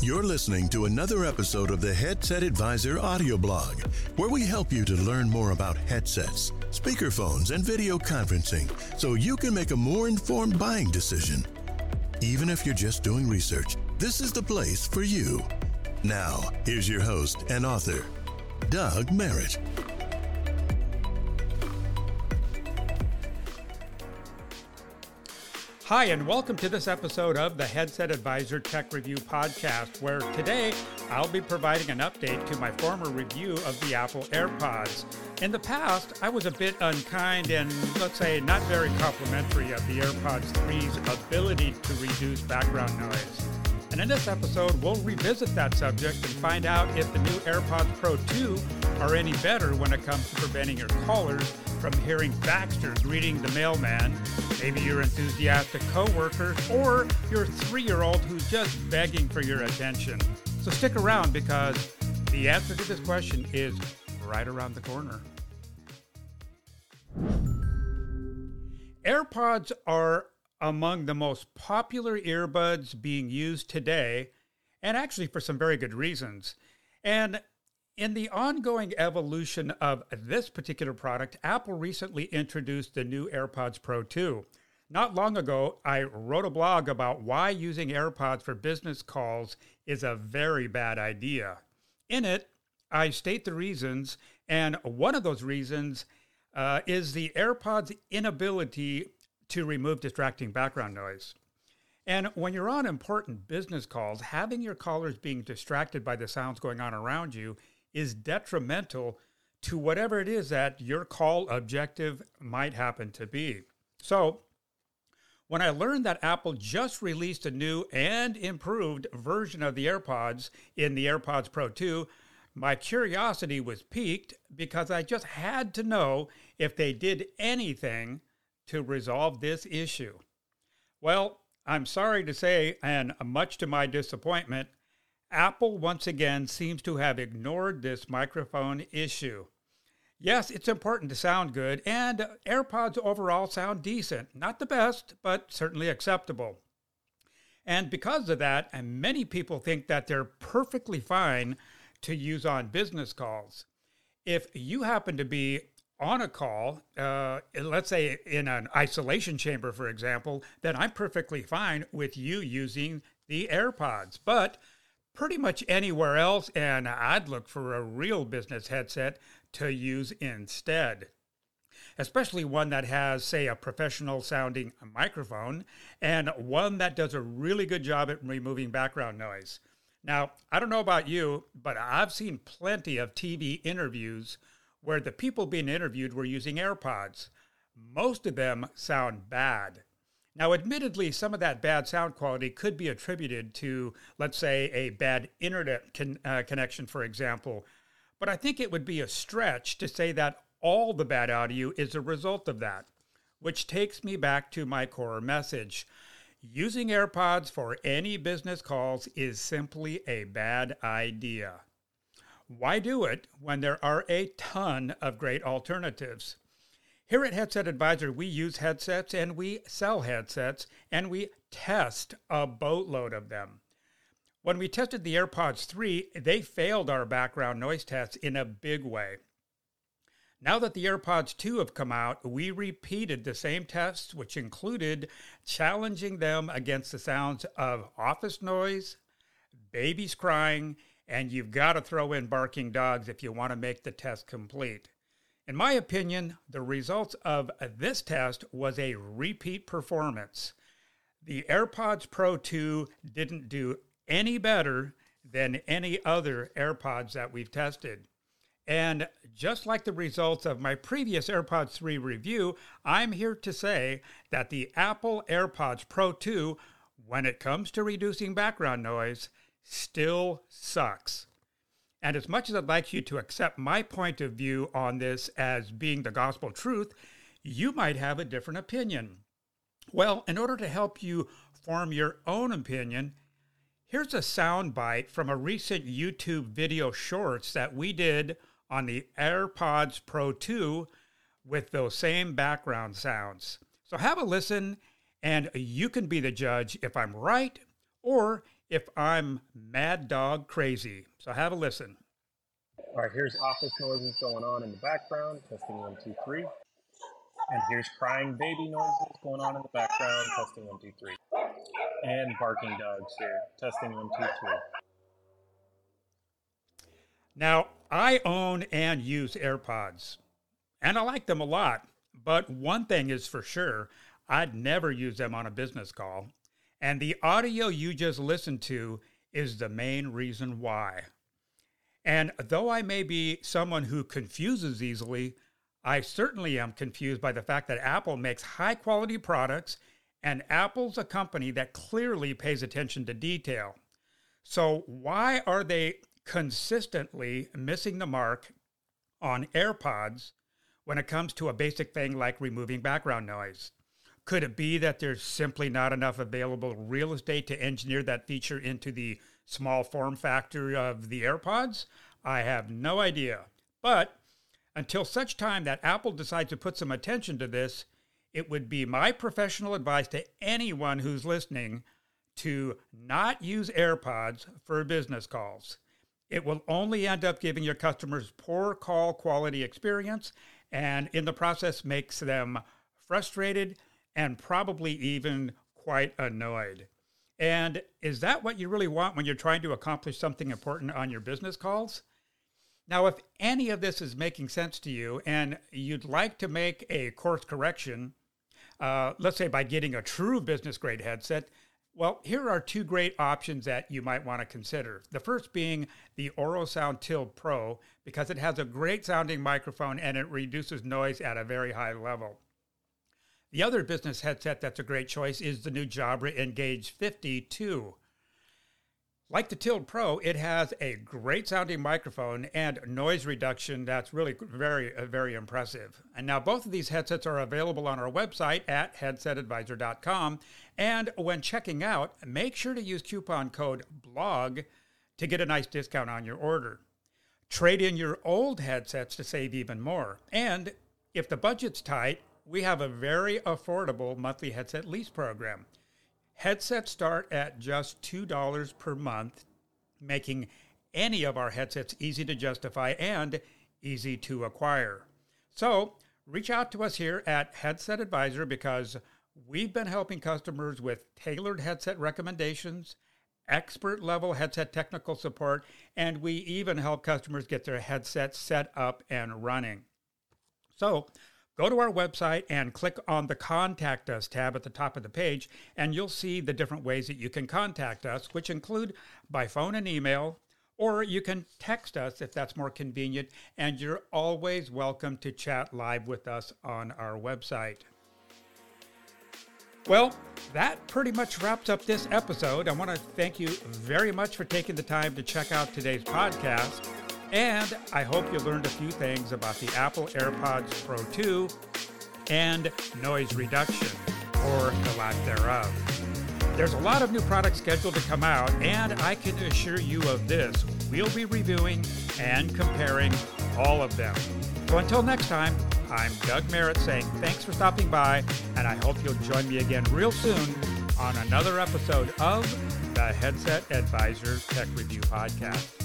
You're listening to another episode of the Headset Advisor audio blog, where we help you to learn more about headsets, speakerphones, and video conferencing so you can make a more informed buying decision. Even if you're just doing research, this is the place for you. Now, here's your host and author, Doug Merritt. Hi, and welcome to this episode of the Headset Advisor Tech Review Podcast, where today I'll be providing an update to my former review of the Apple AirPods. In the past, I was a bit unkind and, let's say, not very complimentary of the AirPods 3's ability to reduce background noise. And in this episode, we'll revisit that subject and find out if the new AirPods Pro 2 are any better when it comes to preventing your callers from hearing Baxter greeting the mailman, maybe your enthusiastic coworkers, or your three-year-old who's just begging for your attention. So stick around because the answer to this question is right around the corner. AirPods are among the most popular earbuds being used today, and actually for some very good reasons. And in the ongoing evolution of this particular product, Apple recently introduced the new AirPods Pro 2. Not long ago, I wrote a blog about why using AirPods for business calls is a very bad idea. In it, I state the reasons, and one of those reasons uh, is the AirPods' inability to remove distracting background noise. And when you're on important business calls, having your callers being distracted by the sounds going on around you is detrimental to whatever it is that your call objective might happen to be. So, when I learned that Apple just released a new and improved version of the AirPods in the AirPods Pro 2, my curiosity was piqued because I just had to know if they did anything to resolve this issue. Well, I'm sorry to say, and much to my disappointment, Apple once again seems to have ignored this microphone issue. Yes, it's important to sound good, and AirPods overall sound decent. Not the best, but certainly acceptable. And because of that, and many people think that they're perfectly fine to use on business calls. If you happen to be on a call, uh, let's say in an isolation chamber, for example, then I'm perfectly fine with you using the AirPods. But pretty much anywhere else, and I'd look for a real business headset to use instead. Especially one that has, say, a professional sounding microphone and one that does a really good job at removing background noise. Now, I don't know about you, but I've seen plenty of TV interviews where the people being interviewed were using AirPods. Most of them sound bad. Now, admittedly, some of that bad sound quality could be attributed to, let's say, a bad internet con- uh, connection, for example. But I think it would be a stretch to say that all the bad audio is a result of that, which takes me back to my core message. Using AirPods for any business calls is simply a bad idea. Why do it when there are a ton of great alternatives? Here at Headset Advisor, we use headsets and we sell headsets and we test a boatload of them. When we tested the AirPods 3, they failed our background noise tests in a big way. Now that the AirPods 2 have come out, we repeated the same tests, which included challenging them against the sounds of office noise, babies crying, and you've got to throw in barking dogs if you want to make the test complete. In my opinion, the results of this test was a repeat performance. The AirPods Pro 2 didn't do any better than any other AirPods that we've tested. And just like the results of my previous AirPods 3 review, I'm here to say that the Apple AirPods Pro 2, when it comes to reducing background noise, still sucks. And as much as I'd like you to accept my point of view on this as being the gospel truth, you might have a different opinion. Well, in order to help you form your own opinion, here's a soundbite from a recent YouTube video shorts that we did on the AirPods Pro 2 with those same background sounds. So have a listen, and you can be the judge if I'm right or if I'm mad dog crazy. So have a listen. All right, here's office noises going on in the background. Testing one, two, three. And here's crying baby noises going on in the background. Testing one, two, three. And barking dogs here. Testing one, two, three. Now, I own and use AirPods, and I like them a lot. But one thing is for sure I'd never use them on a business call. And the audio you just listened to is the main reason why. And though I may be someone who confuses easily, I certainly am confused by the fact that Apple makes high quality products and Apple's a company that clearly pays attention to detail. So, why are they consistently missing the mark on AirPods when it comes to a basic thing like removing background noise? Could it be that there's simply not enough available real estate to engineer that feature into the small form factor of the AirPods? I have no idea. But until such time that Apple decides to put some attention to this, it would be my professional advice to anyone who's listening to not use AirPods for business calls. It will only end up giving your customers poor call quality experience and in the process makes them frustrated and probably even quite annoyed. And is that what you really want when you're trying to accomplish something important on your business calls? Now, if any of this is making sense to you and you'd like to make a course correction, uh, let's say by getting a true business grade headset, well, here are two great options that you might want to consider. The first being the Orosound Tilt Pro, because it has a great sounding microphone and it reduces noise at a very high level. The other business headset that's a great choice is the new Jabra Engage 52. Like the Tilt Pro, it has a great sounding microphone and noise reduction that's really very, uh, very impressive. And now both of these headsets are available on our website at headsetadvisor.com. And when checking out, make sure to use coupon code BLOG to get a nice discount on your order. Trade in your old headsets to save even more. And if the budget's tight, we have a very affordable monthly headset lease program. Headsets start at just $2 per month, making any of our headsets easy to justify and easy to acquire. So, reach out to us here at Headset Advisor because we've been helping customers with tailored headset recommendations, expert level headset technical support, and we even help customers get their headsets set up and running. So, Go to our website and click on the Contact Us tab at the top of the page, and you'll see the different ways that you can contact us, which include by phone and email, or you can text us if that's more convenient, and you're always welcome to chat live with us on our website. Well, that pretty much wraps up this episode. I want to thank you very much for taking the time to check out today's podcast. And I hope you learned a few things about the Apple AirPods Pro 2 and noise reduction, or the lack thereof. There's a lot of new products scheduled to come out, and I can assure you of this we'll be reviewing and comparing all of them. So until next time, I'm Doug Merritt saying thanks for stopping by, and I hope you'll join me again real soon on another episode of the Headset Advisor Tech Review Podcast.